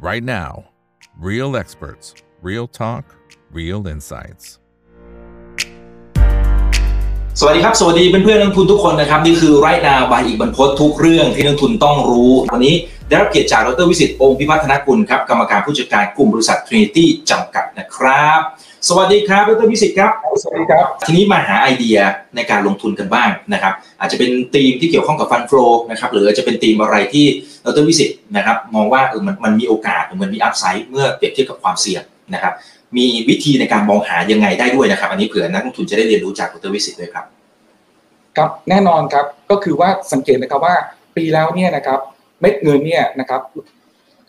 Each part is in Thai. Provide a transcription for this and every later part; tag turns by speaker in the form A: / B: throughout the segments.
A: right now. Real experts, real talk, real insights.
B: สวัสดีครับ สวัสดีเพื่อนๆนักทุนทุกคนนะครับ นี่คือไรนาบายอีกบรรพททุกเรื่องที่นักทุนต้องรู้ วันนี้ได้รับเกียรติจากดรวิสิตองค์พิพัฒนกุลครับ กรรมการผู้จัดการกลุ่มบริษัท Trinity จำกัดนะครับ สวัสดีครับดรวิสิตครับ
C: สวัสดีครับ
B: ทีนี้มาหาไอเดียในการลงทุนกันบ้างนะครับ อาจจะเป็นธีมที่เกี่ยวข้องกับฟันฟลอนะครับหรืออาจจะเป็นธีมอะไรที่ดรวิสิตนะครับมองว่าเออมันมันมีโอกาสหรือมันมีอัพไซด์เมื่อเปรียบเทียบกับความเสี่ยงนะครับ มีวิธีในการมองหายังไงได้ด้วยนะครับ อันนี้เผื่อนักลงทุนจะได้เรียนรู้จากดรวิสิตด้วยครับ
C: ครับแน่นอนครับก็คือว่าสังเกตนะครับว่าปีแล้วเนี่ยนะครับเม็ดเงินเนี่ยนะครับ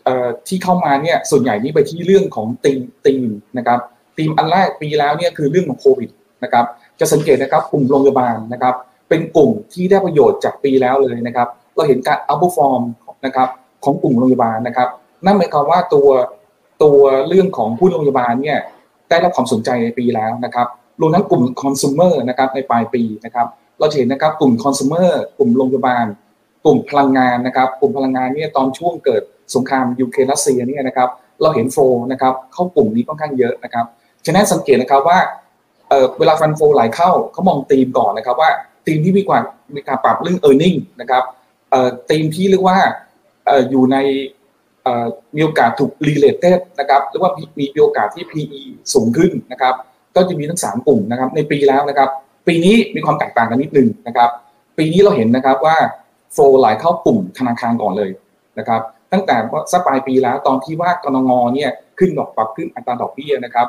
C: เอ่อที่เข้ามาเนี่ยส่วนใหญ่นี่ไปที่เรื่องของตีมตีมนะครับ ตีมอันแรกปีแล้วเนี่ยคือเรื่องของโควิดนะครับจะสังเกตนะครับกลุ่มโรงพยาบาลนะครับเป็นกลุ่มที่ได้ประโยชน์จากปีแล้วเลยนะครับเราเห็นการอัพฟอร์มนะครับของกลุ่มโรงพยาบาลนะครับนั่นหมายความว่าตัวตัวเรื่องของผู้โรงพยาบาลเนี่ยได้รับความสนใจในปีแล้วนะครับรวมทั้งกลุ่มคอน sumer นะครับในปลายปีนะครับเราเห็นนะครับกลุ่มคอน sumer กลุ่มโรงพยาบาล กลุ่มพลังงานนะครับกลุ่มพลังงานเนี่ยตอนช่วงเกิดสงครามยูเครนรัสเซียเนี่ยนะครับเราเห็นโฟนะครับเข้ากลุ่มนี้ค่อนข้างเยอะนะครับ ฉะนั้นสังเกตนะครับว่าเเวลาฟันโฟไหลเข้าเขามองธีมก่อนนะครับว่าธีมที่มีการมีการปรับเรื่อง e a r n i n g นะครับธีมที่เรียกว่าออยู่ในมีโอกาสถูก related นะครับหรือว่ามีมีโอกาสที่ PE สูงขึ้นนะครับ ก็จะมีทั้งสามกลุ่มนะครับ ในปีแล้วนะครับ ปีนี้มีความแตกต่างกันนิดนึงนะครับ ปีนี้เราเห็นนะครับว่าโฟลไหลเข้ากลุ่มธนาคารก่อนเลยนะครับ ตั้งแต่สักปลายปีแล้วตอนที่ว่ากนง.เนี่ยขึ้นดอกปรับขึ้นอัตราดอกเบี้ยนะครับ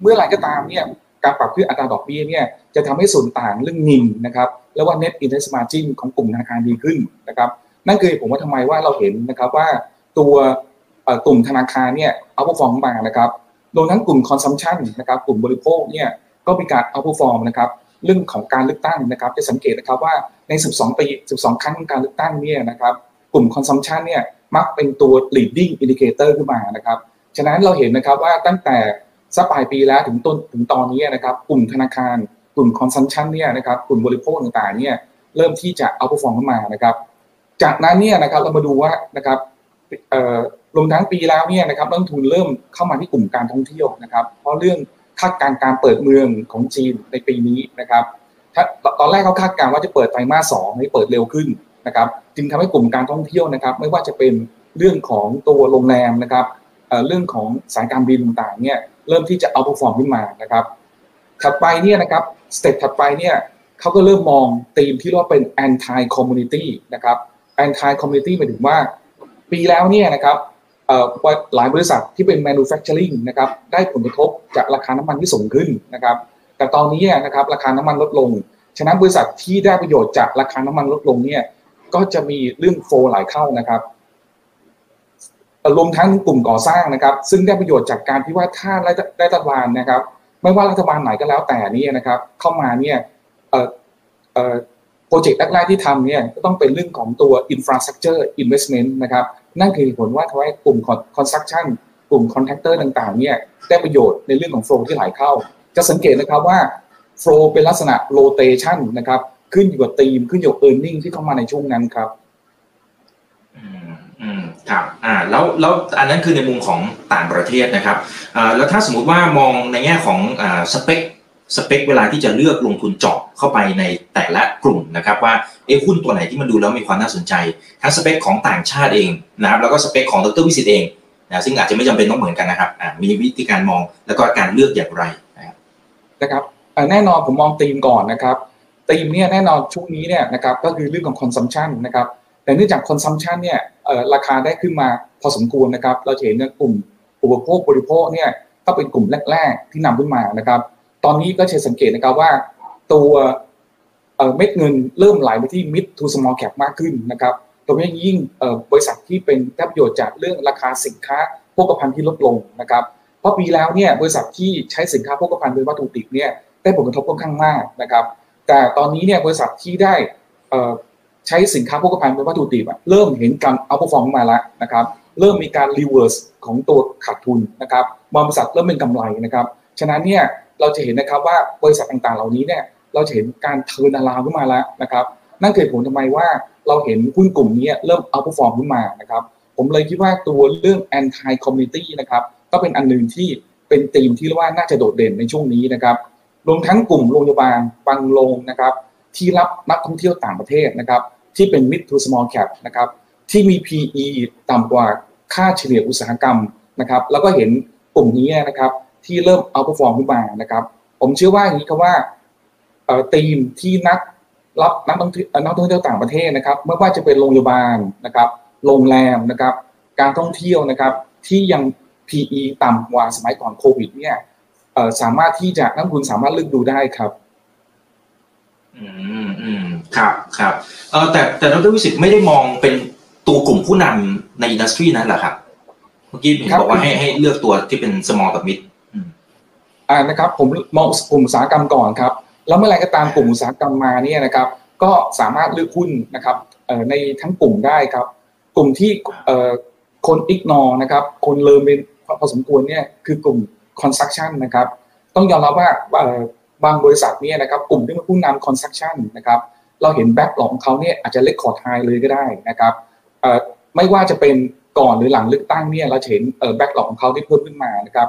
C: เมื่อไหร่ก็ตามเนี่ยการปรับขึ้นอัตราดอกเบี้ยเนี่ยจะทำให้ส่วนต่างเรื่อง NIM นะครับแล้วว่า net interest margin ของกลุ่มธนาคารดีขึ้นนะครับนั่นคือผมว่าทำไมว่าเราเห็นนะครับว่าตัวกลุ่มธนาคารเนี่ย outperform มานะครับรวมทั้งกลุ่ม consumption นะครับกลุ่มบริโภคเนี่ยก็มีการ outperform นะครับเรื่องของการเลือกตั้งนะครับ จะสังเกตนะครับว่าใน 12 ปี 12 ครั้งการเลือกตั้งเนี่ยนะครับกลุ่ม consumption เนี่ยมักเป็นตัว leading indicator ขึ้นมานะครับ ฉะนั้นเราเห็นนะครับว่าตั้งแต่ สักปลายปีแล้วถึงต้นถึงตอนนี้นะครับกลุ่มธนาคาร กลุ่ม consumption เนี่ยนะครับกลุ่มบริโภคต่างๆเนี่ยเริ่มที่จะ outperform ขึ้นมานะครับ จากนั้นเนี่ยนะครับเรามาดูว่านะครับรวมทั้งปีแล้วเนี่ยนะครับนักทุนเริ่มเข้ามาที่กลุ่มการท่องเที่ยวนะครับ เพราะเรื่องคาดการณ์การเปิดเมืองของจีนในปีนี้นะครับตอนแรกเขาคาดการณ์ว่าจะเปิดไตรมาสสองให้เปิดเร็วขึ้นนะครับ จึงทำให้กลุ่มการท่องเที่ยวนะครับ ไม่ว่าจะเป็นเรื่องของตัวโรงแรมนะครับเรื่องของสายการบินต่างๆเนี่ย เริ่มที่จะเอาพอฟอร์มขึ้นมานะครับ ถัดไปเนี่ยนะครับสเต็ปถัดไปเนี่ยเขาก็เริ่มมองธีมที่เรียกว่าเป็น anti community นะครับ anti community หมายถึงว่า ปีแล้วเนี่ยนะครับหลายบริษัทที่เป็น manufacturing นะครับได้ผลกระทบจากราคาน้ำมันที่สูงขึ้นนะครับ แต่ตอนนี้นะครับราคาน้ำมันลดลง ฉะนั้นบริษัทที่ได้ประโยชน์จากราคาน้ำมันลดลงเนี่ยก็จะมีเรื่องโฟไหลเข้านะครับ รวมทั้งกลุ่มก่อสร้างนะครับ ซึ่งได้ประโยชน์จากการที่ว่าถ้ารัฐบาลนะครับ ไม่ว่ารัฐบาลไหนก็แล้วแต่นี่นะครับ เข้ามาเนี่ยโปรเจกต์แรกๆที่ทำเนี่ยก็ต้องเป็นเรื่องของตัว infrastructure investment นะครับ นั่นคือผลว่าทำให้กลุ่ม construction กลุ่ม contractor ต่างๆเนี่ยได้ประโยชน์ในเรื่องของ flow ที่ไหลเข้า จะสังเกตนะครับว่า flow เป็นลักษณะ rotation นะครับ ขึ้นอยู่กับธีมขึ้นอยู่กับ earning ที่เข้ามาในช่วงนั้นครับ
B: อืมครับอ่าแล้วแล้วอันนั้นคือในมุมของต่างประเทศนะครับอ่าแล้วถ้าสมมุติว่ามองในแง่ของอ่าสเปคสเปคเวลาที่จะเลือกลงทุนเจาะเข้าไปในแต่ละกลุ่มนะครับว่าเอหุ้นตัวไหนที่มันดูแล้วมีความน่าสนใจ ทั้งสเปคของต่างชาติเองนะครับแล้วก็สเปคของดรวิสิตเองนะซึ่งอาจจะไม่จำเป็นต้องเหมือนกันนะครับอ่ามีวิธีการมองแล้วก็การเลือกอย่างไรนะครับ
C: นะครับแน่นอนผมมองธีมก่อนนะครับธีมเนี่ยแน่นอนช่วงนี้เนี่ยนะครับก็คือเรื่องของ consumption นะครับแต่เนื่องจาก consumption เนี่ย ราคาได้ขึ้นมาพอสมควรนะครับ เราเห็นในกลุ่มอุปโภคบริโภคเนี่ยก็เป็นกลุ่มแรก ๆ ที่นำขึ้นมานะครับ ตอนนี้ก็จะสังเกตนะครับว่าตัวเม็ดเงินเริ่มไหลไปที่ mid to small cap มากขึ้นนะครับตรงนี้ยิ่งบริษัทที่เป็นได้ประโยชน์จากเรื่องราคาสินค้าโภคภัณฑ์ที่ลดลงนะครับ เพราะปีแล้วเนี่ยบริษัทที่ใช้สินค้าโภคภัณฑ์เป็นวัตถุดิบเนี่ยได้ผลกระทบค่อนข้างมากนะครับ แต่ตอนนี้เนี่ยบริษัทที่ได้ ใช้สินค้าโภคภัณฑ์เป็นวัตถุดิบเริ่มเห็นการ outperform มาแล้วนะครับ เริ่มมีการ reverseของตัวขาดทุนนะครับบริษัทเริ่มเป็นกำไรนะครับ ฉะนั้นเนี่ยเราจะเห็นนะครับว่าบริษัทต่างๆ เหล่านี้เนี่ยเราจะเห็นการเทิร์นอาราวขึ้นมาแล้วนะครับ นั่นคือผลทำไมว่าเราเห็นหุ้นกลุ่มนี้เริ่มเอาพอฟอร์มขึ้นมานะครับผผมเลยคิดว่าตัวเรื่อง anti community นะครับก็เป็นอันหนึ่งที่เป็นธีมที่เรียกว่าน่าจะโดดเด่นในช่วงนี้นะครับรวมทั้งกลุ่มโรงพยาบาลบางโรงนะครับ ที่รับนักท่องเที่ยวต่างประเทศนะครับ ที่เป็น mid to small cap นะครับที่มี PE ต่ำกว่าค่าเฉลี่ยอุตสาหกรรมนะครับแล้วก็เห็นกลุ่มนี้นะครับที่เริ่มเอา perform ขึ้นมานะครับ ผมเชื่อว่าอย่างนี้ครับว่าธีมที่นักรับนักท่องเที่ยวนักท่องเที่ยวต่างประเทศนะครับไม่ว่าจะเป็นโรงพยาบาลนะครับโรงแรมนะครับการท่องเที่ยวนะครับที่ยัง PE ต่ำกว่าสมัยก่อนโควิดเนี่ยสามารถที่จะนักทุนสามารถเลือกดูได้ครับ
B: อืมอืมครับครับเออแต่แต่ดรวิสิตไม่ได้มองเป็นตัวกลุ่มผู้นำใน industry นั้นเหรอครับ เมื่อกี้เห็นบอกว่าให้ให้เลือกตัวที่เป็น small กับ mid
C: อ่านะครับ ผมมองกลุ่มอุตสาหกรรมก่อนครับ แล้วเมื่อไรก็ตามกลุ่มอุตสาหกรรมมาเนี่ยนะครับ ก็สามารถเลือกหุ้นนะครับในทั้งกลุ่มได้ครับ กลุ่มที่คน ignore นะครับ คนลืมเป็นพอสมควรเนี่ยคือกลุ่ม construction นะครับ ต้องยอมรับว่า บางบริษัทเนี่ยนะครับกลุ่มที่เป็นผู้นำ construction นะครับเราเห็น backlog ของเขาเนี่ยอาจจะ record high เลยก็ได้นะครับไม่ว่าจะเป็นก่อนหรือหลังเลือกตั้งเนี่ยเราเห็น backlog ของเขาที่เพิ่มขึ้นมานะครับ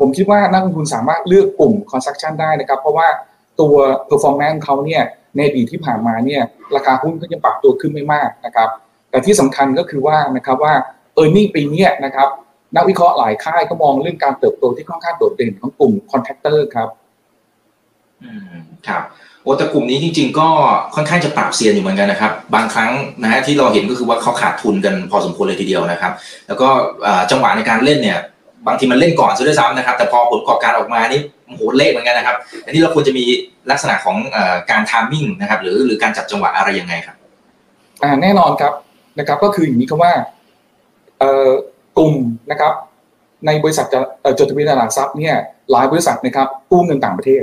C: ผมคิดว่านักลงทุนสามารถเลือกกลุ่ม construction ได้นะครับ เพราะว่าตัว performance เขาเนี่ยในอดีตที่ผ่านมาเนี่ยราคาหุ้นก็ยังปรับตัวขึ้นไม่มากนะครับ แต่ที่สำคัญก็คือว่านะครับว่า e a r n i n g ปีนี้นะครับนักวิเคราะห์หลายค่ายก็มองเรื่องการเติบโตที่ค่อนข้างโดดเด่นของกลุ่ม contractor ครับ
B: อืมครับโอ้แต่กลุ่มนี้จริง ๆ ก็ค่อนข้างจะปรับเซียนอยู่เหมือนกันนะครับ บางครั้งนะฮะที่เราเห็นก็คือว่าเขาขาดทุนกันพอสมควรเลยทีเดียวนะครับ แล้วก็จังหวะในการเล่นเนี่ย บางทีมันเล่นก่อนซะด้วยซ้ำนะครับ แต่พอผลประกอบการออกมานี่โหเละเหมือนกันนะครับ อันนี้เราควรจะมีลักษณะของการทามมิ่งนะครับ หรือหรือการจับจังหวะอะไรยังไงครับ
C: อ่าแน่นอนครับนะครับ ก็คืออย่างนี้ครับว่าเอ่อกลุ่มนะครับ ในบริษัทจะจดทะเบียนตลาดทรัพย์เนี่ยหลายบริษัทนะครับกู้เงินต่างประเทศ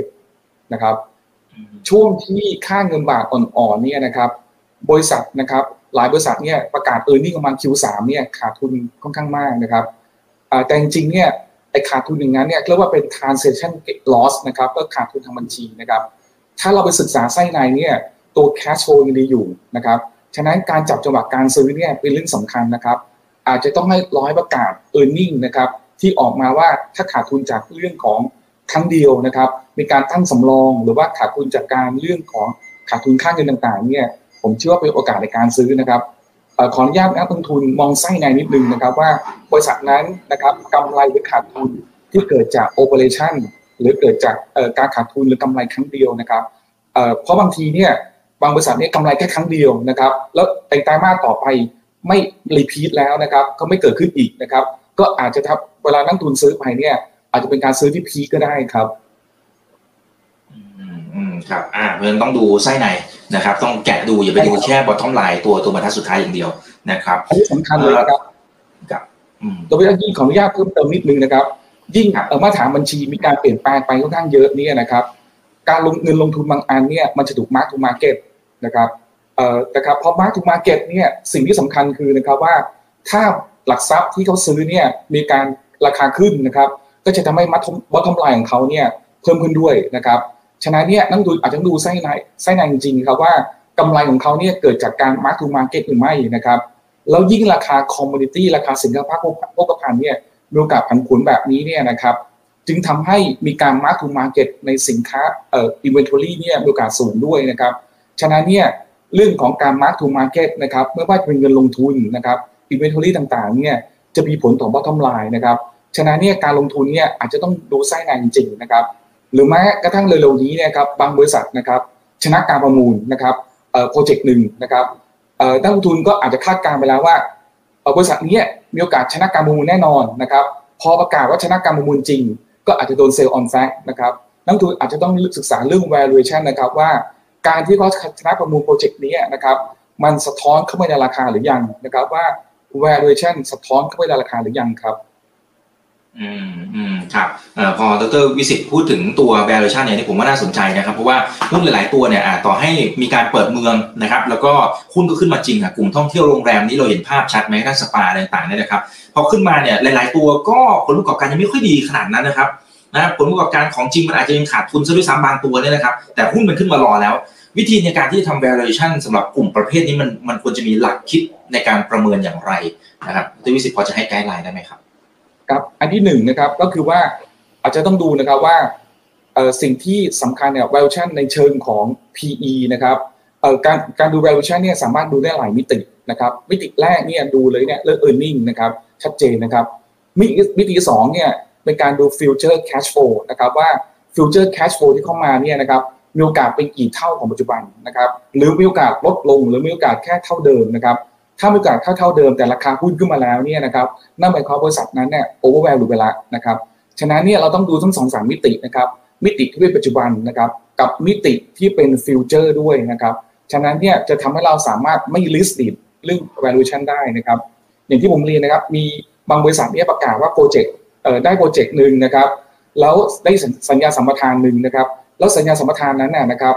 C: นะครับ ช่วงที่ค่าเงินบาทอ่อนๆเนี่ยนะครับ บริษัทนะครับ หลายบริษัทเนี่ยประกาศเออร์เน็งประมาณ Q3 เนี่ยขาดทุนค่อนข้างมากนะครับแต่จริงๆเนี่ยไอ้ขาดทุนอย่างนั้นเนี่ยเรียกว่าเป็น transaction loss นะครับก็ขาดทุนทางบัญชีนะครับ ถ้าเราไปศึกษาไส้ในเนี่ยตัว cash flow ยังดีอยู่นะครับฉะนั้นการจับจังหวะการซื้อเนี่ยเป็นเรื่องสำคัญนะครับ อาจจะต้องให้ร้อยประกาศ e a r n i n g นะครับที่ออกมาว่าถ้าขาดทุนจากเรื่องของ ครั้งเดียวนะครับ มีการตั้งสำรองหรือว่าขาดทุนจากการเรื่องของขาดทุนค่าเงินต่างๆเนี่ยผมเชื่อว่าเป็นโอกาสในการซื้อนะครับขออนุญาตนักลงทุนมองไส้ในนิดนึงนะครับ ว่าบริษัทนั้นนะครับกำไรหรือขาดทุนที่เกิดจาก operation หรือเกิดจากการขาดทุนหรือกำไรครั้งเดียวนะครับเพราะบางทีเนี่ยบางบริษัทเนี่ยกำไรแค่ครั้งเดียวนะครับ แล้วไตรมาสต่อไปไม่ repeat แล้วนะครับ ก็ไม่เกิดขึ้นอีกนะครับ ก็อาจจะทับเวลานักทุนซื้อไปเนี่ย อาจจะเป็นการซื้อที่ peak็ได้ครับ
B: อืมครับ อ่าเพราะฉะนั้นต้องดูไส้ในนะครับ ต้องแกะดูอย่าไปดูแค่ bottom line ตัวตัวบรรทัดสุดท้ายอย่างเดียวนะครับ
C: อันนี้สำคัญเลยครับ
B: ครับ
C: ตัวเวลายิ่งขออนุญาตเพิ่มเติมนิดนึงนะครับ ยิ่งมาตรฐานบัญชีมีการเปลี่ยนแปลงไปค่อนข้างเยอะเนี่ยนะครับ การลงเงินลงทุนบางอันเนี่ยมันจะถูก mark to market นะครับเอ่อนะครับพอ mark to market เนี่ยสิ่งที่สำคัญคือนะครับว่าถ้าหลักทรัพย์ที่เขาซื้อเนี่ยมีการราคาขึ้นนะครับ ก็จะทำให้มัด bottom line ของเขาเนี่ยเพิ่มขึ้นด้วยนะครับฉะนั้นเนี่ยนั่งดูอาจจะดูไส้ในไส้ในจริงๆครับว่ากำไรของเขาเนี่ยเกิดจากการ mark to market หรือไม่นะครับแล้วยิ่งราคา commodity ราคาสินค้าภาคโภคภัณฑ์เนี่ยมีโอกาสผันผวนแบบนี้เนี่ยนะครับจึงทำให้มีการ mark to market ในสินค้าเอ่อ inventory เนี่ยมีโอกาสสูงด้วยนะครับฉะนั้นเนี่ยเรื่องของการ mark to market นะครับไม่ว่าจะเป็นเงินลงทุนนะครับ inventory ต่างๆเนี่ยจะมีผลต่อ bottom line นะครับ ฉะนั้นเนี่ยการลงทุนเนี่ยอาจจะต้องดูไส้ในจริงๆนะครับ หรือแม้กระทั่งเร็วๆนี้เนี่ยครับบางบริษัทนะครับชนะการประมูลนะครับโปรเจกต์หนึ่งนะครับนักลงทุนก็อาจจะคาดการไปแล้วว่าบริษัทนี้มีโอกาสชนะการประมูลแน่นอนนะครับ พอประกาศว่าชนะการประมูลจริง ก็อาจจะโดน sell on fact นะครับนักลงทุนอาจจะต้องศึกษาเรื่อง valuation นะครับว่าการที่เขาชนะประมูลโปรเจกต์นี้นะครับมันสะท้อนเข้าไปในราคาหรือยังนะครับว่า valuation สะท้อนเข้าไปในราคาหรือยังครับ
B: อืมอืมครับอพอดรวิสิตพูดถึงตัว valuation เนี่ยผมว่าน่าสนใจนะครับ เพราะว่าหุ้นหลาย ๆ ตัวเนี่ยต่อให้มีการเปิดเมืองนะครับ แล้วก็หุ้นก็ขึ้นมาจริงอะกลุ่มท่องเที่ยวโรงแรมนี้เราเห็นภาพชัดไหมทั้งสปาอะไรต่างๆเนี่ยนะครับพอขึ้นมาเนี่ยหลาย ๆ ตัวก็ผลประกอบการยังไม่ค่อยดีขนาดนั้นนะครับนะผลประกอบการของจริงมันอาจจะยังขาดทุนซะด้วยซ้ำบางตัวเนี่ยนะครับ แต่หุ้นมันขึ้นมารอแล้ว วิธีในการที่จะทำ valuation สำหรับกลุ่มประเภทนี้มันมันควรจะมีหลักคิดในการประเมินอย่างไรนะครับดรวิสิตพอจะให้ไกด์ไลน์ได้ไหมครับ
C: ครับอันที่หนึ่งนะครับก็คือว่าอาจจะต้องดูนะครับว่าสิ่งที่สำคัญเนี่ย valuation ในเชิงของ PE นะครับการการดู valuation เนี่ยสามารถดูได้หลายมิตินะครับ มิติแรกเนี่ยดูเลยเนี่ยเรื่อง earning นะครับชัดเจนนะครับมิติสองเนี่ยเป็นการดู future cash flow นะครับว่า future cash flow ที่เข้ามาเนี่ยนะครับมีโอกาสเป็นกี่เท่าของปัจจุบันนะครับ หรือมีโอกาสลดลง หรือมีโอกาสแค่เท่าเดิมนะครับ ถ้ามีโอกาสเท่าเท่าเดิมแต่ราคาหุ้นขึ้นมาแล้วเนี่ยนะครับนั่นหมายความบริษัทนั้นเนี่ย overvalue ไปแล้วนะครับฉะนั้นเนี่ยเราต้องดูทั้งสองสามมิตินะครับมิติที่เป็นปัจจุบันนะครับกับมิติที่เป็น future ด้วยนะครับฉะนั้นเนี่ยจะทำให้เราสามารถไม่ risk เรื่อง valuation ได้นะครับอย่างที่ผมเรียนนะครับมีบางบริษัทเนี่ยประกาศว่าโปรเจกต์ได้โปรเจกต์หนึ่งนะครับแล้วได้สัญญาสัมปทานหนึ่งนะครับแล้วสัญญาสัมปทานนั้นนะครับ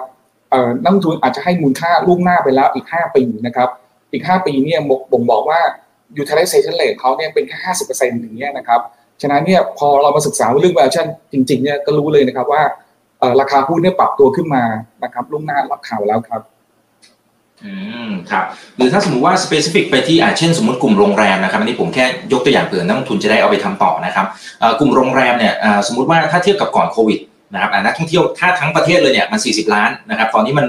C: นักทุนอาจจะให้มูลค่าล่วงหน้าไปแล้วอีก 5 ปีนะครับ อีก 5 ปีเนี่ยบ่งบอกว่า utilization rate เขาเนี่ยเป็นแค่ห้าสิบเปอร์เซ็นต์อย่างเงี้ยนะครับฉะนั้นเนี่ยพอเรามาศึกษาเรื่อง valuation จริงๆเนี่ยก็รู้เลยนะครับว่าราคาหุ้นเนี่ยปรับตัวขึ้นมานะครับล่วงหน้ารับข่าวแล้วครับ
B: อืมครับหรือถ้าสมมติว่า specific ไปที่อ่าเช่นสมมติกลุ่มโรงแรมนะครับอันนี้ผมแค่ยกตัวอย่างเผื่อนักลงทุนจะได้เอาไปทำต่อนะครับกลุ่มโรงแรมเนี่ยสมมติว่าถ้าเทียบกับก่อนโควิดนะครับนักท่องเที่ยวถ้าทั้งประเทศเลยเนี่ยมัน 40 ล้านนะครับตอนนี้มัน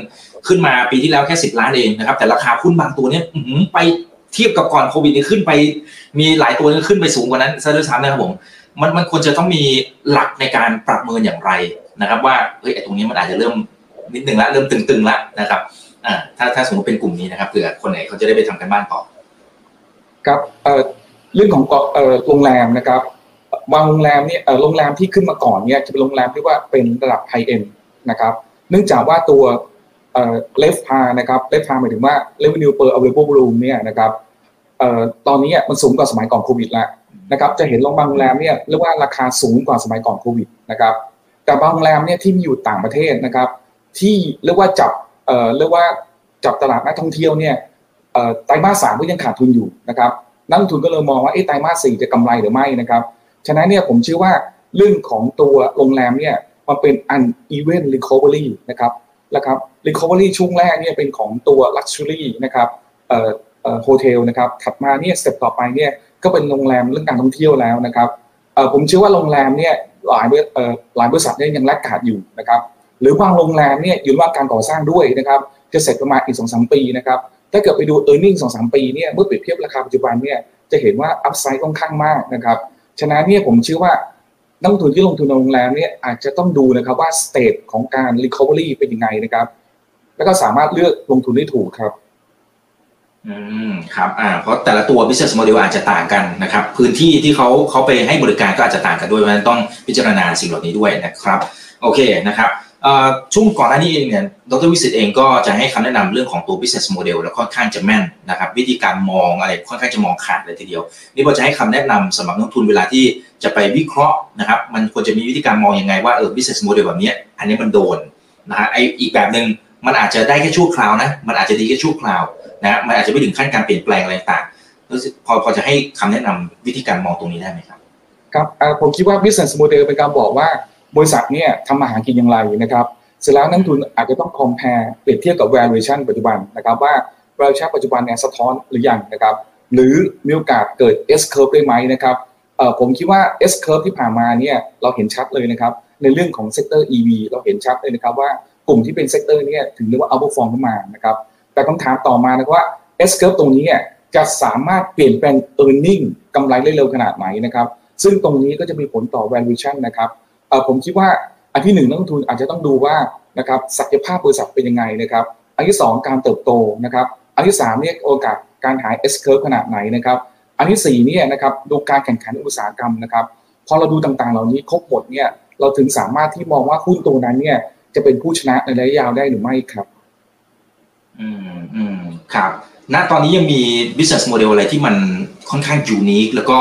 B: ขึ้นมาปีที่แล้วแค่ 10 ล้านเองนะครับ แต่ราคาหุ้นบางตัวเนี่ยไปเทียบกับก่อนโควิดนี่ขึ้นไป มีหลายตัวนี่ขึ้นไปสูงกว่านั้นซะด้วยซ้ำนะครับผมมันมันควรจะต้องมีหลักในการปรับเมินอย่างไรนะครับ ว่าเฮ้ยไอ้ตรงนี้มันอาจจะเริ่มนิดหนึ่งละเริ่มตึงๆละนะครับอ่าถ้าถ้าสมมติเป็นกลุ่มนี้นะครับเผื่อคนไหนเขาจะได้ไปทำกันบ้านต่อ
C: ครับเอ่อเรื่องของเอ่อโรงแรมนะครับบางโรงแรมเนี่ยเอ่อโรงแรมที่ขึ้นมาก่อนเนี่ยจะเป็นโรงแรมที่ว่าเป็นระดับไฮเอ็นนะครับ เนื่องจากว่าตัว เอ่อเลฟพานะครับเลฟพาหมายถึงว่า revenue per available room เนี่ยนะครับเอ่อตอนนี้มันสูงกว่าสมัยก่อนโควิดแล้วนะครับจะเห็นโรงแรมเนี่ยเรียกว่าราคาสูงกว่าสมัยก่อนโควิดนะครับแต่บางโรงแรมเนี่ยที่มีอยู่ต่างประเทศนะครับ ที่เรียกว่าจับเอ่อเรียกว่าจับตลาดนักท่องเที่ยวเนี่ยเอ่อไตรมาสสามก็ยังขาดทุนอยู่นะครับนักลงทุนก็เลยมองว่าไอ้ไตรมาสสี่จะกำไรหรือไม่นะครับฉะนั้นเนี่ยผมเชื่อว่าเรื่องของตัวโรงแรมเนี่ยมันเป็น uneven recovery นะครับ นะครับ recovery ช่วงแรกเนี่ยเป็นของตัว luxury นะครับเอ่อเอ่อ hotel นะครับถัดมาเนี่ย step ต่อไปเนี่ยก็เป็นโรงแรมเรื่องการท่องเที่ยวแล้วนะครับเอ่อผมเชื่อว่าโรงแรมเนี่ยหลายเอ่อหลายบริษัทเนี่ยยัง laggard อยู่นะครับหรือบางโรงแรมเนี่ยอยู่ระหว่างการก่อสร้างด้วยนะครับจะเสร็จประมาณอีกสองสามปีนะครับถ้าเกิดไปดู e a r n i n g สองสามปีเนี่ยเมื่อเปรียบเทียบราคาปัจจุบันเนี่ยจะเห็นว่า upside ค่อนข้างมากนะครับฉะนั้นเนี่ยผมเชื่อว่า นักลงทุนที่ลงทุนในโรงแรมเนี่ยอาจจะต้องดูนะครับว่า stage ของการ recovery เป็นยังไงนะครับ แล้วก็สามารถเลือกลงทุนได้ถูกครับ
B: อืมครับอ่าเพราะแต่ละตัว business model อาจจะต่างกันนะครับ พื้นที่ที่เขาเขาไปให้บริการก็อาจจะต่างกันด้วยเพราะฉะนั้นต้องพิจารณาสิ่งเหล่านี้ด้วยนะครับ โอเคนะครับ ช่วงก่อนหน้านี้เองเนี่ยดรวิสิตเองก็จะให้คำแนะนำเรื่องของตัว business model แล้วค่อนข้างจะแม่นนะครับ วิธีการมองอะไรค่อนข้างจะมองขาดเลยทีเดียว นี่ผมจะให้คำแนะนำสำหรับนักทุนเวลาที่จะไปวิเคราะห์นะครับ มันควรจะมีวิธีการมองยังไงว่าเออ business model แบบนี้อันนี้มันโดนนะฮะไออีกแบบหนึ่งมันอาจจะได้แค่ชั่วคราวนะ มันอาจจะดีแค่ชั่วคราวนะมันอาจจะไม่ถึงขั้นการเปลี่ยนแปลงอะไรต่างพอพอจะให้คำแนะนำวิธีการมองตรงนี้ได้ไหมครับ
C: ครับผมคิดว่า business model เป็นการบอกว่า บริษัทเนี่ยทำมาหากินอย่างไรนะครับเสร็จแล้วนักทุนอาจจะต้อง compare เปรียบเทียบกับ valuation ปัจจุบันนะครับว่า valuation ปัจจุบันเนี่ยสะท้อนหรือยังนะครับหรือมีโอกาสเกิด S curve ได้ไหมนะครับผมคิดว่า S curve ที่ผ่านมาเนี่ยเราเห็นชัดเลยนะครับในเรื่องของ sector EV เราเห็นชัดเลยนะครับว่ากลุ่มที่เป็น sector นี้ถึงเรียกว่า outperform ขึ้นมานะครับแต่คำถามต่อมานะว่า S curve ตรงนี้จะสามารถเปลี่ยนแปลง e a r n i n g กำไรได้เร็วขนาดไหนนะครับซึ่งตรงนี้ก็จะมีผลต่อ valuation นะครับ ผมคิดว่าอันที่หนึ่งนักลงทุนอาจจะต้องดูว่านะครับศักยภาพบริษัทเป็นยังไงนะครับ อันที่สองการเติบโตนะครับ อันที่สามเนี่ยโอกาสการหาย S curve ขนาดไหนนะครับ อันที่สี่เนี่ยนะครับดูการแข่งขันอุตสาหกรรมนะครับพอเราดูต่างๆ เหล่านี้ครบหมดเนี่ยเราถึงสามารถที่มองว่าหุ้นตัวนั้นเนี่ยจะเป็นผู้ชนะในระยะยาวได้หรือไม่ครับ
B: อืมอืมครับณตอนนี้ยังมี business model อะไรที่มันค่อนข้างยูนิคแล้วก็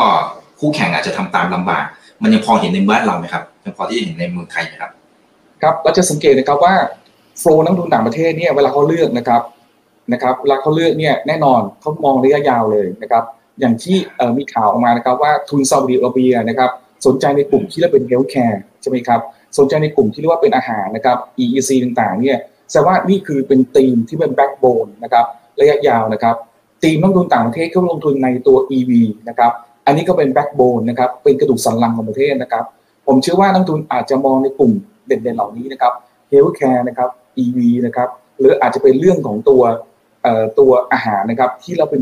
B: คู่แข่งอาจจะทำตามลำบาก มันยังพอเห็นในบ้านเราไหมครับ ยังพอที่จะเห็นในเมืองไทยไหมครับ
C: ครับเราจะสังเกตนะครับว่าโฟล์นักทุนต่างประเทศเนี่ยเวลาเขาเลือกนะครับนะครับเวลาเขาเลือกเนี่ยแน่นอนเขามองระยะยาวเลยนะครับอย่างที่มีข่าวออกมานะครับว่าทุนซาอุดิอาระเบียนะครับสนใจในกลุ่มที่เรียกเป็น healthcare ใช่ไหมครับสนใจในกลุ่มที่เรียกว่าเป็นอาหารนะครับ EEC ต่างๆเนี่ยแสดงว่านี่คือเป็นธีมที่เป็น backbone นะครับระยะยาวนะครับธีมนักลงทุนต่างประเทศเขาลงทุนในตัว EV นะครับอันนี้ก็เป็น backbone นะครับเป็นกระดูกสันหลังของประเทศนะครับ ผมเชื่อว่านักทุนอาจจะมองในกลุ่มเด่นๆเหล่านี้นะครับ healthcare นะครับ EV นะครับหรืออาจจะเป็นเรื่องของตัวตัวอาหารนะครับที่เราเป็น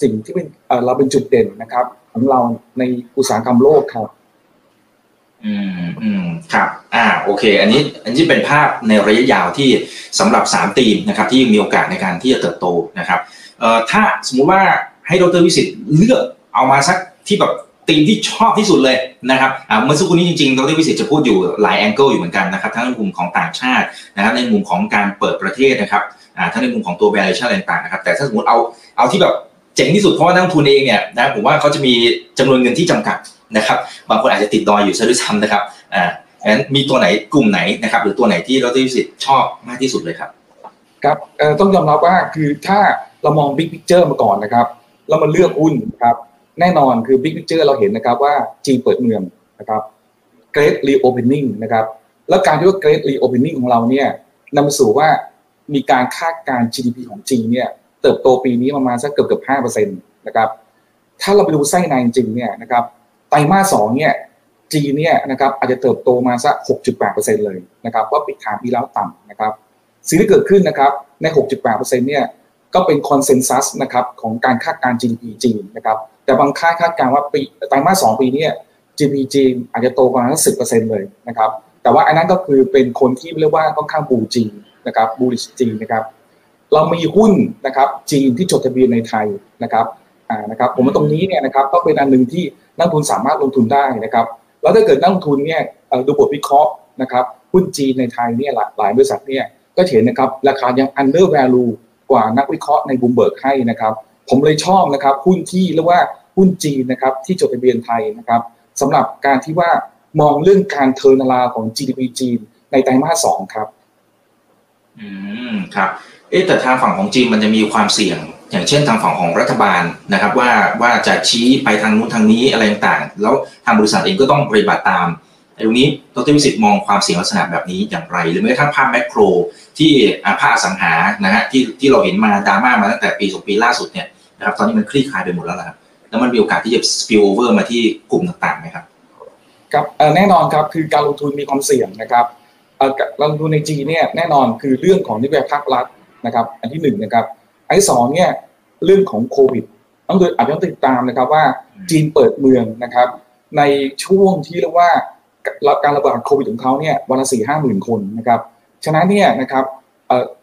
C: สิ่งที่เป็นเราเป็นจุดเด่นนะครับ ของเราในอุตสาหกรรมโลกครับ
B: อืมอืมครับ อ่าโอเค อันนี้อันนี้เป็นภาพในระยะยาวที่สำหรับสามตีมนะครับที่มีโอกาสในการที่จะเติบโตนะครับเอ่อถ้าสมมุติว่าให้ดรวิสิตเลือกเอามาสักที่แบบ ตีมที่ชอบที่สุดเลยนะครับอ่าเมื่อสักครู่นี้จริงๆดรวิสิตจะพูดอยู่หลายแองเกิลอยู่เหมือนกันนะครับทั้งในมุมของต่างชาตินะครับในมุมของการเปิดประเทศนะครับอ่าทั้งในมุมของตัว valuation ต่างๆนะครับแต่ถ้าสมมติเอาเอาที่แบบเจ๋งที่สุดเพราะว่านักทุนเองเนี่ยนะผมว่าเขาจะมีจำนวนเงินที่จำกัดนะครับบางคนอาจจะติดดอยอยู่ซะด้วยซ้ำนะครับอ่างั้นมีตัวไหนกลุ่มไหนนะครับหรือตัวไหนที่เราที่สิทธิ์ชอบมากที่สุดเลยครับ
C: ครับเอ่อต้องยอมรับว่าคือถ้าเรามอง big picture มาก่อนนะครับเรามาเลือกหุ้นครับ แน่นอนคือ big picture เราเห็นนะครับว่าจีนเปิดเมืองนะครับ great reopening นะครับแล้วการที่ว่า great reopening ของเราเนี่ยนำมาสู่ว่ามีการคาดการ GDP ของจีนเนี่ยเติบโตปีนี้ประมาณสักเกือบเกือบห้าเปอร์เซ็นต์นะครับถ้าเราไปดูไส้ในจริงเนี่ยนะครับไตรมาสสองเนี่ยจีนเนี่ยนะครับอาจจะเติบโตมาสัก 6.8%เลยนะครับว่าปิดฐานปีแล้วต่ำนะครับสิ่งที่เกิดขึ้นนะครับใน 6.8%เนี่ย ก็เป็น consensus นะครับของการคาดการ GDP จีนนะครับแต่บางค่ายคาดการว่าปีไตรมาสสองปีนี้ GDP จีนอาจจะโตประมาณสิบเปอร์เซ็นต์เลยนะครับแต่ว่าอันนั้นก็คือเป็นคนที่เรียกว่าค่อนข้างบูจีนนะครับบูริชจีนนะครับเรามีหุ้นนะครับจีนที่จดทะเบียนในไทยนะครับอ่านะครับผมว่าตรงนี้เนี่ยนะครับก็เป็นอันหนึ่งที่นักทุนสามารถลงทุนได้นะครับแล้วถ้าเกิดนักทุนเนี่ยดูบทวิเคราะห์นะครับหุ้นจีนในไทยเนี่ยหลายบริษัทเนี่ยก็เห็นนะครับราคายัง under value กว่านักวิเคราะห์ในบูมเบิร์กให้นะครับ ผมเลยชอบนะครับหุ้นที่เรียกว่าหุ้นจีนนะครับที่จดทะเบียนไทยนะครับสำหรับการที่ว่ามองเรื่องการ turnaround ของ GDP จีนในไตรมาสสองครับ
B: อืมครับเอ๊แต่ทางฝั่งของจีนมันจะมีความเสี่ยง อย่างเช่นทางฝั่งของรัฐบาลนะครับ ว่าว่าจะชี้ไปทางนู้นทางนี้อะไรต่าง แล้วทางบริษัทเองก็ต้องปฏิบัติตาม ตรงนี้ดรวิสิตมองความเสี่ยงลักษณะแบบนี้อย่างไร หรือแม้กระทั่งภาพ macroที่ภาคสังหานะฮะที่ที่เราเห็นมาดราม่ามาตั้งแต่ปีสองปีล่าสุดเนี่ยนะครับตอนนี้มันคลี่คลายไปหมดแล้วครับแล้วมันมีโอกาสที่จะ spill over มาที่กลุ่มต่างๆไหมครับ
C: ครับแน่นอนครับคือการลงทุนมีความเสี่ยงนะครับการลงทุนในจีเนี่ยแน่นอนคือเรื่องของนโยบายภาครัฐนะครับ อันที่หนึ่งนะครับอันที่สองเนี่ยเรื่องของโควิดต้องดูอาจจะต้องติดตามนะครับว่าจีนเปิดเมืองนะครับ ในช่วงที่เรียกว่า การระบาดโควิดของเขาเนี่ยวันละสี่ห้าหมื่นคนนะครับฉะนั้นเนี่ยนะครับ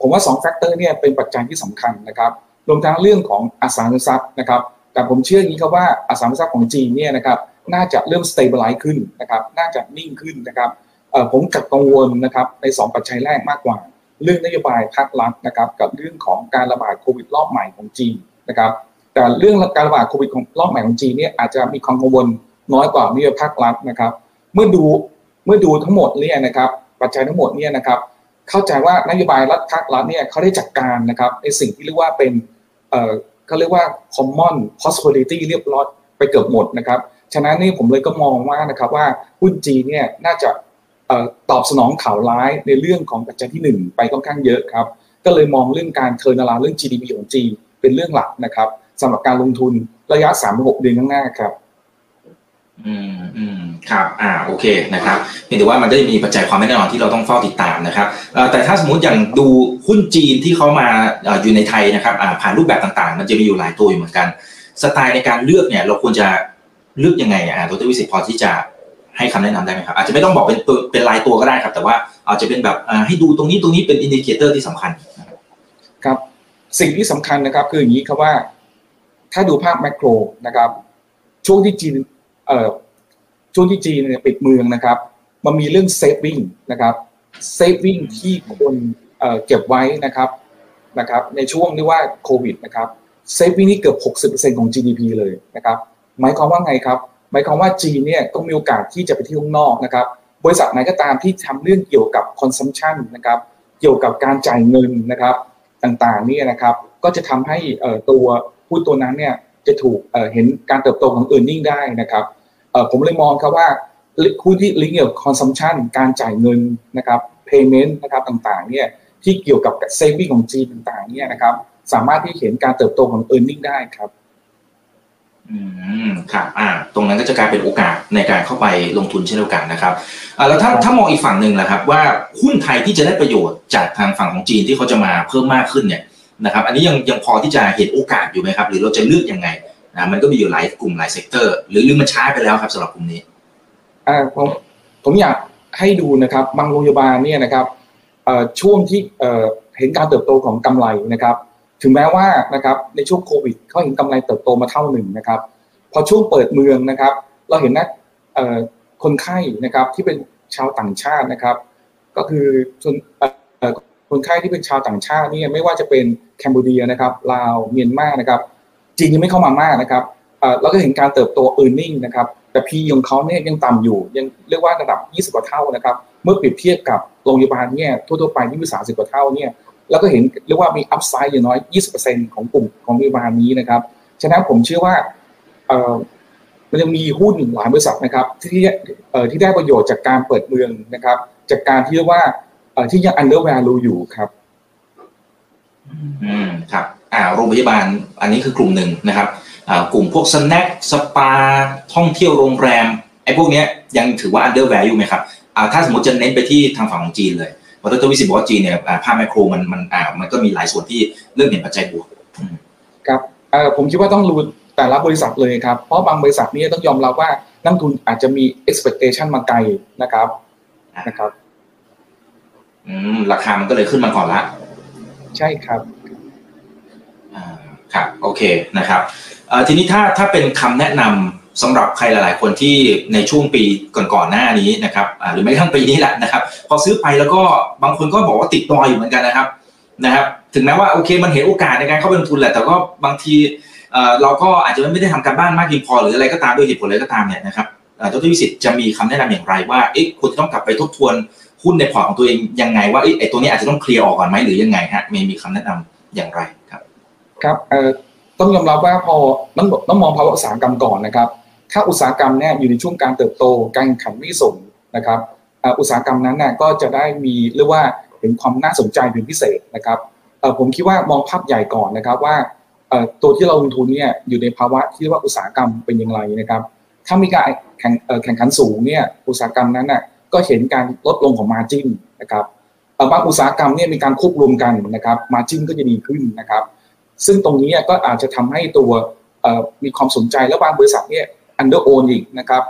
C: ผมว่า2 factor เนี่ยเป็นปัจจัยที่สำคัญนะครับรวมทั้งเรื่องของอสังหาริมทรัพย์นะครับแต่ผมเชื่ออย่างนี้ครับว่าอสังหาริมทรัพย์ของจีนเนี่ยนะครับน่าจะเริ่ม stabilize ขึ้นนะครับน่าจะนิ่งขึ้นนะครับผมกับกังวลนะครับใน 2 ปัจจัยแรกมากกว่า เรื่องนโยบายภาครัฐนะครับกับเรื่องของการระบาดโควิดรอบใหม่ของจีนนะครับแต่เรื่องการระบาดโควิดของรอบใหม่ของจีนเนี่ยอาจจะมีความกังวลน้อยกว่านโยบายภาครัฐนะครับ เมื่อดูเมื่อดูทั้งหมดเนี่ยนะครับ ปัจจัยทั้งหมดเนี่ยนะครับ เข้าใจว่านโยบายรัฐภาครัฐเนี่ยเขาได้จัดการนะครับในสิ่งที่เรียกว่าเป็นเอ่อเขาเรียกว่า common possibility เรียบร้อยไปเกือบหมดนะครับ ฉะนั้นนี่ผมเลยก็มองว่านะครับว่าหุ้นจีเนี่ยน่าจะตอบสนองข่าวร้ายในเรื่องของปัจจัยที่ 1 ไปค่อนข้างเยอะครับ ก็เลยมองเรื่องการเทอร์นาลาเรื่อง GDP ของจีนเป็นเรื่องหลักนะครับสำหรับการลงทุนระยะ 3-6 เดือนข้างหน้าครับ
B: อืมอืมครับอ่าโอเคนะครับเพียงแต่ว่ามันได้มีปัจจัยความไม่แน่นอนที่เราต้องเฝ้าติดตามนะครับแต่ถ้าสมมติอย่างดูหุ้นจีนที่เขามาอยู่ในไทยนะครับผ่านรูปแบบต่างๆ มันจะมีอยู่หลายตัวอยู่เหมือนกัน สไตล์ในการเลือกเนี่ย เราควรจะเลือกยังไงอ่าดรวิสิตพอที่จะให้คำแนะนำได้ไหมครับอาจจะไม่ต้องบอกเป็นเป็นรายตัวก็ได้ครับ แต่ว่าอาจจะเป็นแบบให้ดูตรงนี้ตรงนี้เป็น indicator ที่สำคัญ
C: ครับสิ่งที่สำคัญนะครับ คืออย่างนี้ครับว่า ถ้าดูภา macro นะครับช่วงที่จีน ช่วงที่จีนเนี่ยปิดเมืองนะครับ มันมีเรื่อง saving นะครับ saving ที่คนเก็บไว้นะครับนะครับ ในช่วงที่ว่าโควิดนะครับ saving นี่เกือบ 60%ของ GDP เลยนะครับหมายความว่าไงครับหมายความว่าจีนเนี่ยก็มีโอกาสที่จะไปที่ข้างนอกนะครับ บริษัทไหนก็ตามที่ทำเรื่องเกี่ยวกับ consumption นะครับ เกี่ยวกับการจ่ายเงินนะครับต่างๆนี่นะครับ ก็จะทำให้ตัวหุ้นตัวนั้นเนี่ย จะถูกเห็นการเติบโตของ e a r n i n g ได้นะครับผมเลยมองครับว่าหุ้นที่ลิงก์เกี่ยวกับ consumption การจ่ายเงินนะครับ payment นะครับต่างๆเนี่ยที่เกี่ยวกับ saving ของจีนต่างๆเนี่ยนะครับสามารถที่เห็นการเติบโตของ e a r n i n g ได้ครับ
B: อืมครับอ่า ตรงนั้นก็จะกลายเป็นโอกาสในการเข้าไปลงทุนเช่นเดียวกันนะครับอ่าแล้วถ้าถ้ามองอีกฝั่งหนึ่งแหละครับ ว่าหุ้นไทยที่จะได้ประโยชน์จากทางฝั่งของจีนที่เขาจะมาเพิ่มมากขึ้นเนี่ย นะครับ อันนี้ยังยังพอที่จะเห็นโอกาสอยู่ไหมครับ หรือเราจะเลือกยังไงนะมันก็มีอยู่หลายกลุ่มหลาย sector หรือหรือมันช้าไปแล้วครับสำหรับกลุ่มนี้
C: อ่าผมผมอยากให้ดูนะครับบางโรงพยาบาลเนี่ยนะครับช่วงที่เห็นการเติบโตของกำไรนะครับ ถึงแม้ว่านะครับในช่วงโควิดเขาเห็นกำไรเติบโตมาเท่าหนึ่งนะครับ พอช่วงเปิดเมืองนะครับ เราเห็นนะเอ่อคนไข้นะครับที่เป็นชาวต่างชาตินะครับ ก็คือคนไข้ที่เป็นชาวต่างชาตินี่ไม่ว่าจะเป็น แคนเบเดียนะครับลาวเมียนมานะครับจีนยังไม่เข้ามามากนะครับเราก็เห็นการเติบโต e a r n i n g นะครับแต่พีของเขาเนี่ยยังต่ำอยู่ ยังเรียกว่าระดับ 20 กว่าเท่านะครับเมื่อเปรียบเทียบกับโรงพยาบาลเนี่ยทั่วๆไปที่มี 30 กว่าเท่าเนี่ยแล้วก็เห็นเรียกว่ามีอัพไซด์อย่างน้อย 20%ของกลุ่มของโรงพยาบาลนี้นะครับฉะนั้นผมเชื่อว่ามันยังมีหุ้นหลายบริษัทนะครับที่ที่ได้ประโยชน์จากการเปิดเมืองนะครับ จากการที่เรียกว่าที่ยัง under value อยู่ครับ
B: อืมครับอ่าโรงพยาบาลอันนี้คือกลุ่มหนึ่งนะครับกลุ่มพวกสแน็คสปาท่องเที่ยวโรงแรมไอ้พวกนี้ยังถือว่า under value ไหมครับถ้าสมมติจะเน้นไปที่ทางฝั่งของจีนเลยเพราะดรวิสิตบอกว่าจีนเนี่ยภาพแมโครมันมันอ่ามันก็มีหลายส่วนที่เรื่องเห็นปัจจัยบวก
C: ครับผมคิดว่าต้องรู้แต่ละบริษัทเลยครับเพราะบางบริษัทนี่ต้องยอมรับว่านักทุนอาจจะมี expectation มาไกลนะครับนะครับ
B: อืมราคามันก็เลยขึ้นมาก่อนละ
C: ใช่ครับ
B: อ่าครับโอเคนะครับทีนี้ถ้าถ้าเป็นคำแนะนำสำหรับใครหลาย ๆ คนที่ในช่วงปีก่อนๆหน้านี้นะครับหรือไม่ทั้งปีนี้แหละนะครับ พอซื้อไปแล้วก็บางคนก็บอกว่าติดดอยอยู่เหมือนกันนะครับนะครับ ถึงแม้ว่าโอเคมันเห็นโอกาสในการเข้าไปลงทุนแหละแต่ก็บางทีเราก็อาจจะไม่ได้ทำการบ้านมากเพียงพอหรืออะไรก็ตามด้วยเหตุผลอะไรก็ตามเนี่ยนะครับดรวิสิตจะมีคำแนะนำอย่างไรว่าเอ๊ะคุณจะต้องกลับไปทบทวน หุ้นในพอร์ตของตัวเองยังไงว่าไอ้ตัวนี้อาจจะต้องเคลียร์ออกก่อนไหมหรือยังไงฮะมีมีคำแนะนำอย่างไรครับ
C: ครับเอ่อต้องยอมรับว่าพอต้องต้องมองภาวะอุตสาหกรรมก่อนนะครับถ้าอุตสาหกรรมเนี่ยอยู่ในช่วงการเติบโตการแข่งขันไม่ส่งนะครับอุตสาหกรรมนั้นน่ยก็จะได้มีเรียกว่าเห็นความน่าสนใจเป็นพิเศษนะครับผมคิดว่ามองภาพใหญ่ก่อนนะครับว่าตัวที่เราลงทุนเนี่ยอยู่ในภาวะที่เรียกว่าอุตสาหกรรมเป็นอย่างไรนะครับ ถ้ามีการแข่งแข่งขันสูงเนี่ยอุตสาหกรรมนั้นน่ะ ก็เห็นการลดลงของมาจิ้นนะครับบางอุตสาหกรรมเนี่ยมีการควบรวมกันนะครับ margin ก็จะดีขึ้นนะครับ ซึ่งตรงนี้ก็อาจจะทำให้ตัวมีความสนใจแล้วบางบริษัทเนี่ย under-own อีกนะครับ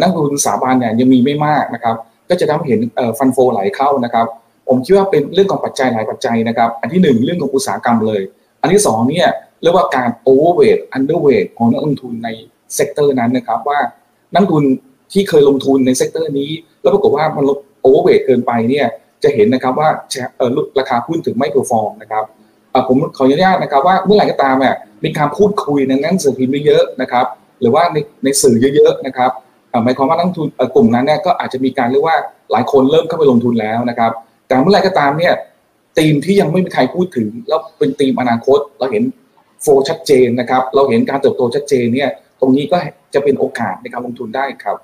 C: นักลงทุนสถาบันเนี่ยยังมีไม่มากนะครับ ก็จะทำให้เห็น fund flow ไหลเข้านะครับ ผมคิดว่าเป็นเรื่องของปัจจัยหลายปัจจัยนะครับ อันที่หนึ่งเรื่องของอุตสาหกรรมเลย อันที่สองเนี่ยเรียกว่าการ overweight underweight ของนักลงทุนใน sector นั้นนะครับ ว่านักลงทุน ที่เคยลงทุนใน sector นี้ แล้วปรากฏว่ามัน overweight เกินไปเนี่ยจะเห็นนะครับว่าราคาหุ้นถึงไม่ perform นะครับผมขออนุญาตนะครับว่าเมื่อไหร่ก็ตามเนี่ยมีการพูดคุยในหนังสือพิมพ์เยอะนะครับ หรือว่าในในสื่อเยอะๆนะครับหมายความว่านักลงทุนกลุ่มนั้นเนี่ยก็อาจจะมีการเรียกว่าหลายคนเริ่มเข้าไปลงทุนแล้วนะครับ แต่เมื่อไหร่ก็ตามเนี่ยธีมที่ยังไม่มีใครพูดถึง แล้วเป็นธีมอนาคต เราเห็นโฟชัดเจนนะครับ เราเห็นการเติบโตชัดเจนเนี่ยตรงนี้ก็จะเป็นโอกาสในการลงทุนได้ครับ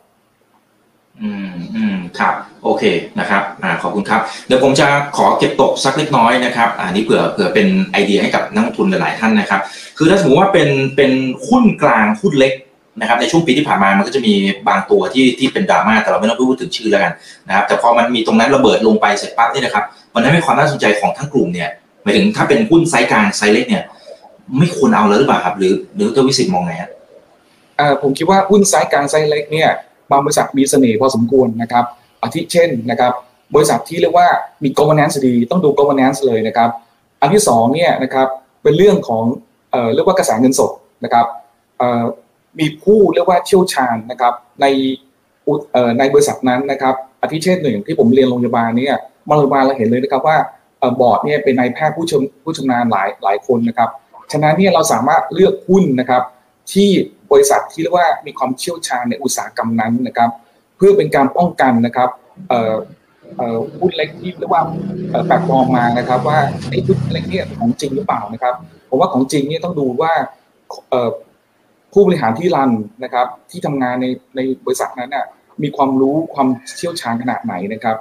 B: อืมอืมครับ โอเคนะครับอ่าขอบคุณครับ เดี๋ยวผมจะขอเก็บตกสักเล็กน้อยนะครับอ่านี้เผื่อเผื่อเป็นไอเดียให้กับนักทุนหลายๆท่านนะครับ คือถ้าสมมติว่าเป็นเป็นหุ้นกลางหุ้นเล็กนะครับในช่วงปีที่ผ่านมามันก็จะมีบางตัวที่ที่เป็นดราม่าแต่เราไม่ต้องพูดถึงชื่อแล้วกันนะครับแต่พอมันมีตรงนั้นระเบิดลงไปเสร็จปั๊บนี่นะครับมันทำให้ความน่าสนใจของทั้งกลุ่มเนี่ยหมายถึงถ้าเป็นหุ้นไซส์กลางไซส์เล็กเนี่ย ไม่ควรเอาแล้วหรือเปล่าครับ หรือหรือตัววิสิตมองไง
C: อะอ่าผมคิดว่าหุ้นไซส์กลางไซส์เล็กเนี่ย บางบริษัทมีเสน่ห์พอสมควรนะครับอาทิเช่นนะครับบริษัทที่เรียกว่ามี governance ดี ต้องดู governance เลยนะครับ อันที่สองเนี่ยนะครับเป็นเรื่องของเออเรียกว่ากระแสเงินสดนะครับมีผู้เรียกว่าเชี่ยวชาญนะครับในในบริษัทนั้นนะครับอาทิเช่นหนึ่งที่ผมเรียนโรงพยาบาลเนี่ยมาโรงพยาบาลเราเห็นเลยนะครับว่าบอร์ดเนี่ยเป็นนายแพทย์ผู้ชมผู้ชำนาญหลายหลายคนนะครับ ฉะนั้นเนี่ยเราสามารถเลือกหุ้นนะครับที่ บริษัทที่เรียกว่ามีความเชี่ยวชาญในอุตสาหกรรมนั้นนะครับ เพื่อเป็นการป้องกันนะครับหุ้นเล็กที่เรียกว่าแปลกปลอมมานะครับ ว่าไอ้หุ้นเล็กเนี่ยของจริงหรือเปล่านะครับผมว่าของจริงเนี่ยต้องดูว่าผู้บริหารที่รันนะครับ ที่ทำงานในในบริษัทนั้นน่ะมีความรู้ความเชี่ยวชาญขนาดไหนนะครับ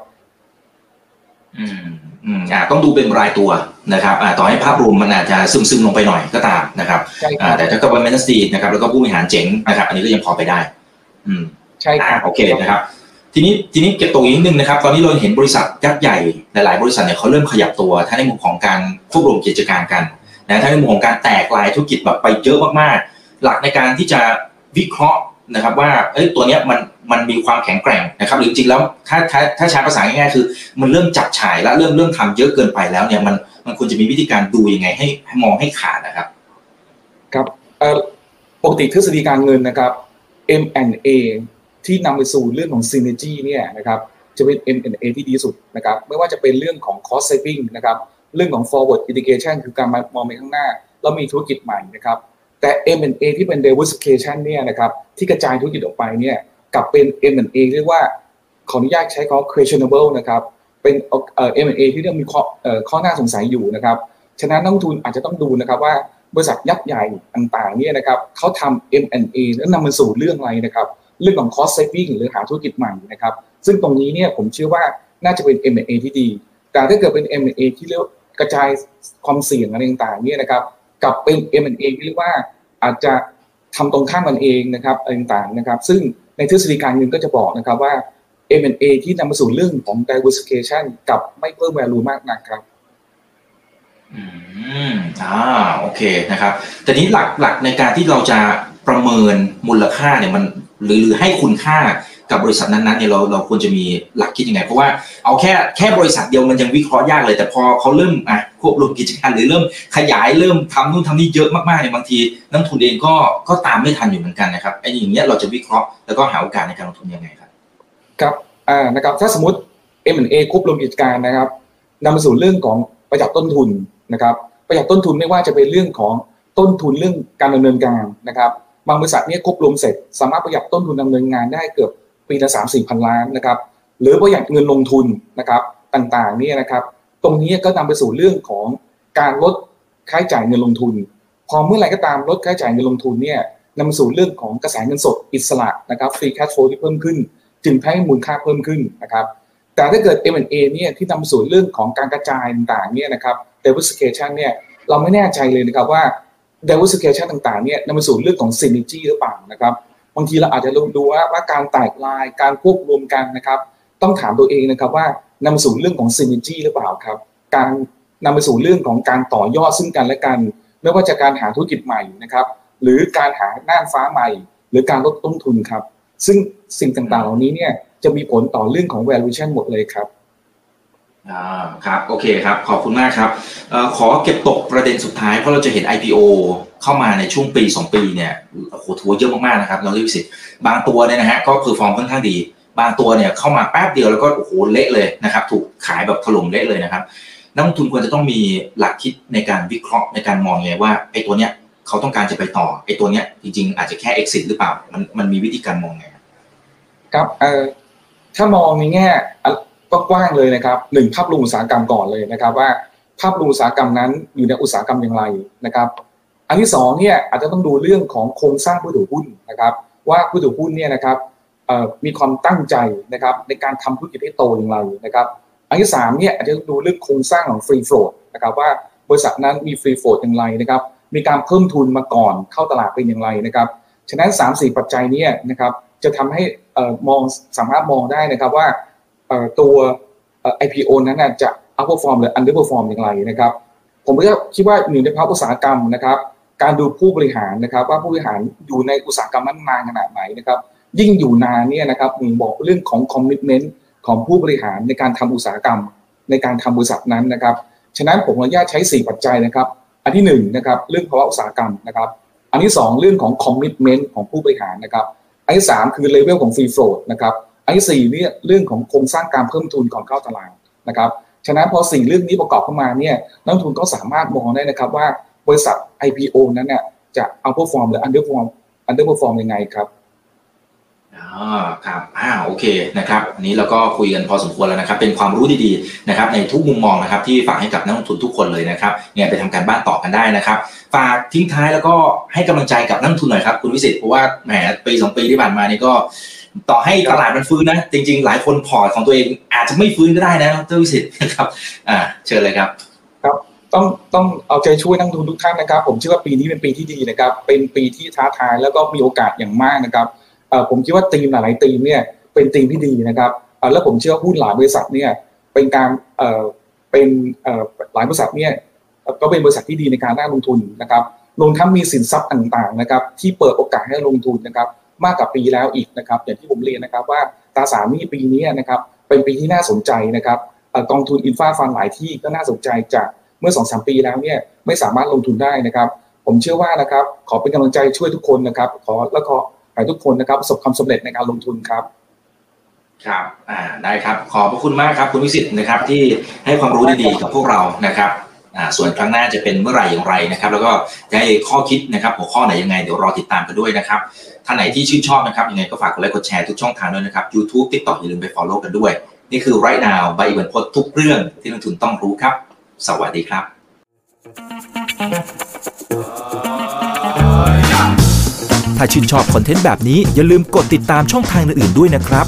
B: อืมอืมอ่าต้องดูเป็นรายตัวนะครับอ่าต่อให้ภาพรวมมันอาจจะซึมซึมลงไปหน่อยก็ตามนะครับ
C: ใช่ค
B: อ่า
C: รับ
B: แต่ถ้า government seed นะครับแล้วก็ผู้บริหารเจ๋งนะครับ อันนี้ก็ยังพอไปได้ อืม
C: ใช่ครับ
B: อ่าโอเคนะครับ ทีนี้ทีนี้เก็บตัวอีกนิดนึงนะครับ ตอนนี้เราเห็นบริษัทยักษ์ใหญ่หลาย ๆ บริษัทเนี่ยเขาเริ่มขยับตัวทั้งในมุมของการควบรวมกิจการกันนะทั้งในมุมของการแตกลายธุรกิจแบบไปเยอะมากๆ หลักในการที่จะวิเคราะห์นะครับ ว่าเอ้ยตัวเนี้ยมัน มันมีความแข็งแกร่งนะครับ หรือจริงแล้วถ้าถ้าถ้าใช้ภาษาง่ายๆคือ มันเริ่มจับฉายแล้วเริ่มเริ่มทำเยอะเกินไปแล้วเนี่ยมันมันควรจะมีวิธีการดูยังไงให้ให้มองให้ขาดนะครับ
C: ครับปกติทฤษฎีการเงินนะครับ M&A ที่นำไปสู่เรื่องของ synergy เนี่ยนะครับจะเป็น M&A ที่ดีสุดนะครับไม่ว่าจะเป็นเรื่องของ cost saving นะครับเรื่องของ forward integration คือการมองไปข้างหน้า แล้วมีธุรกิจใหม่นะครับแต่ M&A ที่เป็น diversification เนี่ยนะครับที่กระจายธุรกิจออกไปเนี่ย กลับเป็น M&A เรียกว่าขออนุญาตใช้คำ questionable นะครับ เป็นเอ่อ M&A ที่เรื่องมีข้อเอ่อข้อน่าสงสัยอยู่นะครับ ฉะนั้นนักลงทุนอาจจะต้องดูนะครับว่าบริษัทยักษ์ใหญ่ต่างๆเนี่ยนะครับเขาทำ M&A แล้วนำมาสู่เรื่องอะไรนะครับ เรื่องของ cost saving หรือหาธุรกิจใหม่นะครับ ซึ่งตรงนี้เนี่ยผมเชื่อว่าน่าจะเป็น M&A ที่ดี แต่ถ้าเกิดเป็น M&A ที่เรียกกระจายความเสี่ยงอะไรต่างๆเนี่ยนะครับกับเป็น M&A ที่เรียกว่าอาจจะทำตรงข้ามกันเองนะครับอะไรต่างๆนะครับ ซึ่ง ในทฤษฎีการเงินก็จะบอกนะครับว่า M&A ที่นำมาสู่เรื่องของ diversification กับไม่เพิ่ม value มากนักครับ
B: อืมอ่าโอเคนะครับแต่นี้หลักหลักในการที่เราจะประเมินมูลค่าเนี่ยมัน หรือหรือให้คุณค่ากับบริษัทนั้นๆเนี่ยเราเราควรจะมีหลักคิดยังไง เพราะว่าเอาแค่แค่บริษัทเดียวมันยังวิเคราะห์ยากเลย แต่พอเขาเริ่มอะควบรวมกิจการหรือเริ่มขยายเริ่มทำนู่นทำนี่เยอะมากๆเนี่ยบางทีนักทุนเองก็ก็ตามไม่ทันอยู่เหมือนกันนะครับไอ้อย่างเงี้ยเราจะวิเคราะห์แล้วก็หาโอกาสในการลงทุนยังไงครับ
C: ครับอ่านะครับถ้าสมมติ M&A ควบรวมกิจการนะครับนำมาสู่เรื่องของประหยัดต้นทุนนะครับประหยัดต้นทุนไม่ว่าจะเป็นเรื่องของต้นทุนเรื่องการดำเนินการนะครับ บางบริษัทเนี่ยควบรวมเสร็จ สามารถประหยัดต้นทุนดำเนินงานได้เกือบปีละสามสี่พันล้านนะครับหรือประหยัดเงินลงทุนนะครับต่างๆเนี่ยนะครับ ตรงนี้ก็นำไปสู่เรื่องของการลดค่าใช้จ่ายเงินลงทุน พอเมื่อไหร่ก็ตามลดค่าใช้จ่ายเงินลงทุนเนี่ยนำมาสู่เรื่องของกระแสเงินสดอิสระนะครับฟรีแคชโฟที่เพิ่มขึ้น จึงให้มูลค่าเพิ่มขึ้นนะครับแต่ถ้าเกิด M&A เนี่ยที่นำสู่เรื่องของการกระจายต่างๆเนี่ยนะครับ diversification เนี่ยเราไม่แน่ใจเลยนะครับว่า diversification ต่างๆเนี่ยนำมาสู่เรื่องของ synergy หรือเปล่านะครับบางทีเราอาจจะลองดูว่าว่าการแตกลายการควบรวมกันนะครับ ต้องถามตัวเองนะครับว่านำมาสู่เรื่องของ synergy หรือเปล่าครับ การนำไปสู่เรื่องของการต่อยอดซึ่งกันและกัน ไม่ว่าจะการหาธุรกิจใหม่นะครับ หรือการหาน่านน้ำใหม่ หรือการลดต้นทุนครับ ซึ่งสิ่งต่างๆ เหล่านี้เนี่ยจะมีผลต่อเรื่องของ valuation หมดเลยครับ
B: ครับโอเคครับ ขอบคุณมากครับอขอเก็บตกประเด็นสุดท้ายเพราะเราจะเห็น IPO เข้ามาในช่วงปี 2 ปีเนี่ยโอ้โหทัวร์เยอะมากๆนะครับเราเรียกสิบางตัวเนี่ยนะฮะก็ perform ค่อนข้างดี บางตัวเนี่ยเข้ามาแป๊บเดียวแล้วก็โอ้โหเละเลยนะครับถูกขายแบบถล่มเละเลยนะครับนักลงทุนควรจะต้องมีหลักคิดในการวิเคราะห์ในการมองไงว่าไอ้ตัวเนี้ยเขาต้องการจะไปต่อไอ้ตัวเนี้ยจริง ๆ อาจจะแค่ exit หรือเปล่ามันมันมีวิธีการมองไง
C: ครับเออถ้ามองในแง่ กว้างเลยนะครับหนึ่งภาพรวมอุตสาหกรรมก่อนเลยนะครับ ว่าภาพรวมอุตสาหกรรมนั้นอยู่ในอุตสาหกรรมอย่างไรนะครับ อันที่สองเนี่ยอาจจะต้องดูเรื่องของโครงสร้างผู้ถือหุ้นนะครับ ว่าผู้ถือหุ้นเนี่ยนะครับมีความตั้งใจนะครับในการทำธุรกิจให้โตอย่างไรนะครับ อันที่สามเนี่ยอาจจะต้องดูเรื่องโครงสร้างของฟรีโฟลดนะครับว่าบริษัทนั้นมีฟรีโฟลดอย่างไรนะครับ มีการเพิ่มทุนมาก่อนเข้าตลาดเป็นอย่างไรนะครับ ฉะนั้น 3 4 ปัจจัยเนี้นะครับจะทำให้มองสามารถมองได้นะครับว่า ตัว IPO นั้นน่ะจะ outperform หรือ underperform อย่างไรนะครับ ผมก็คิดว่าหนึ่งในภาคอุตสาหกรรมนะครับ การดูผู้บริหารนะครับ ว่าผู้บริหารอยู่ในอุตสาหกรรมนั้นนานขนาดไหนนะครับ ยิ่งอยู่นานเนี่ยนะครับผมบอกเรื่องของ commitment ของผู้บริหารในการทำอุตสาหกรรม ในการทำบริษัทนั้นนะครับ ฉะนั้นผมขออนุญาตใช้ 4 ปัจจัยนะครับ อันที่1นะครับเรื่องภาวะอุตสาหกรรมนะครับ อันที่ 2 เรื่องของ commitment ของผู้บริหารนะครับ อันที่ 3 คือเลเวลของ free float นะครับ อันที่4เนี่ยเรื่องของโครงสร้างการเพิ่มทุนก่อนเข้าตลาดนะครับฉะนั้นพอสี่เรื่องนี้ประกอบเข้ามาเนี่ยนักทุนก็สามารถมองได้นะครับว่าบริษัท IPO นั้นเนี่ยจะ outperform หรือ underperform underperform ยังไงครับ
B: อ๋อครับอ่าโอเคนะครับอันนี้เราก็คุยกันพอสมควรแล้วนะครับ เป็นความรู้ดีๆนะครับในทุกมุมมองนะครับที่ฝากให้กับนักลงทุนทุกคนเลยนะครับเนี่ยไปทำการบ้านต่อกันได้นะครับ ฝากทิ้งท้ายแล้วก็ให้กำลังใจกับนักลงทุนหน่อยครับคุณวิสิตเพราะว่าแหมปีสองปีที่ผ่านมานี่ก็ ต่อให้ตลาดมันฟื้นนะ จริง ๆ หลายคนพอร์ตของตัวเองอาจจะไม่ฟื้นก็ได้นะท่านวิสิตนะครับ อ่า เชิญเลยครับ
C: ต้องต้องเอาใจช่วยนักลงทุนทุกท่านนะครับ ผมเชื่อว่าปีนี้เป็นปีที่ดีนะครับ เป็นปีที่ท้าทายแล้วก็มีโอกาสอย่างมากนะครับเอ่อผมคิดว่าธีมหลายๆธีมเนี่ยเป็นธีมที่ดีนะครับเอ่อแล้วผมเชื่อว่าหุ้นหลายบริษัทเนี่ยเป็นการเอ่อเป็นเอ่อหลายบริษัทเนี่ยก็เป็นบริษัทที่ดีในการน่าลงทุนนะครับรวมทั้งมีสินทรัพย์ต่างๆนะครับ ที่เปิดโอกาสให้ลงทุนนะครับ มากกว่าปีแล้วอีกนะครับ อย่างที่ผมเรียนนะครับว่าตราสารนี้ปีนี้นะครับเป็นปีที่น่าสนใจนะครับกองทุนอินฟาฟันหลายที่ก็น่าสนใจจากเมื่อสองสามปีแล้วเนี่ยไม่สามารถลงทุนได้นะครับ ผมเชื่อว่านะครับขอเป็นกำลังใจช่วยทุกคนนะครับ ขอแล้วก็ให้ทุกคนนะครับประสบความสำเร็จในการลงทุนครับ
B: ครับอ่าได้ครับ ขอบพระคุณมากครับคุณวิสิตนะครับที่ให้ความรู้ดีๆกับพวกเรานะครับ ส่วนครั้งหน้าจะเป็นเมื่อไหร่อย่างไรนะครับ แล้วก็จะให้ข้อคิดนะครับหัวข้อไหนยังไงเดี๋ยวรอติดตามกันด้วยนะครับท่านไหนที่ชื่นชอบนะครับยังไงก็ฝากกดไลค์กดแชร์ทุกช่องทางด้วยนะครับ YouTube TikTok อย่าลืมไป follow กันด้วย นี่คือ right now ใบอิบันพดทุกเรื่องที่นักทุนต้องรู้ครับ สวัสดีครับ
D: ถ้าชื่นชอบคอนเทนต์แบบนี้อย่าลืมกดติดตามช่องทางอื่นๆด้วยนะครับ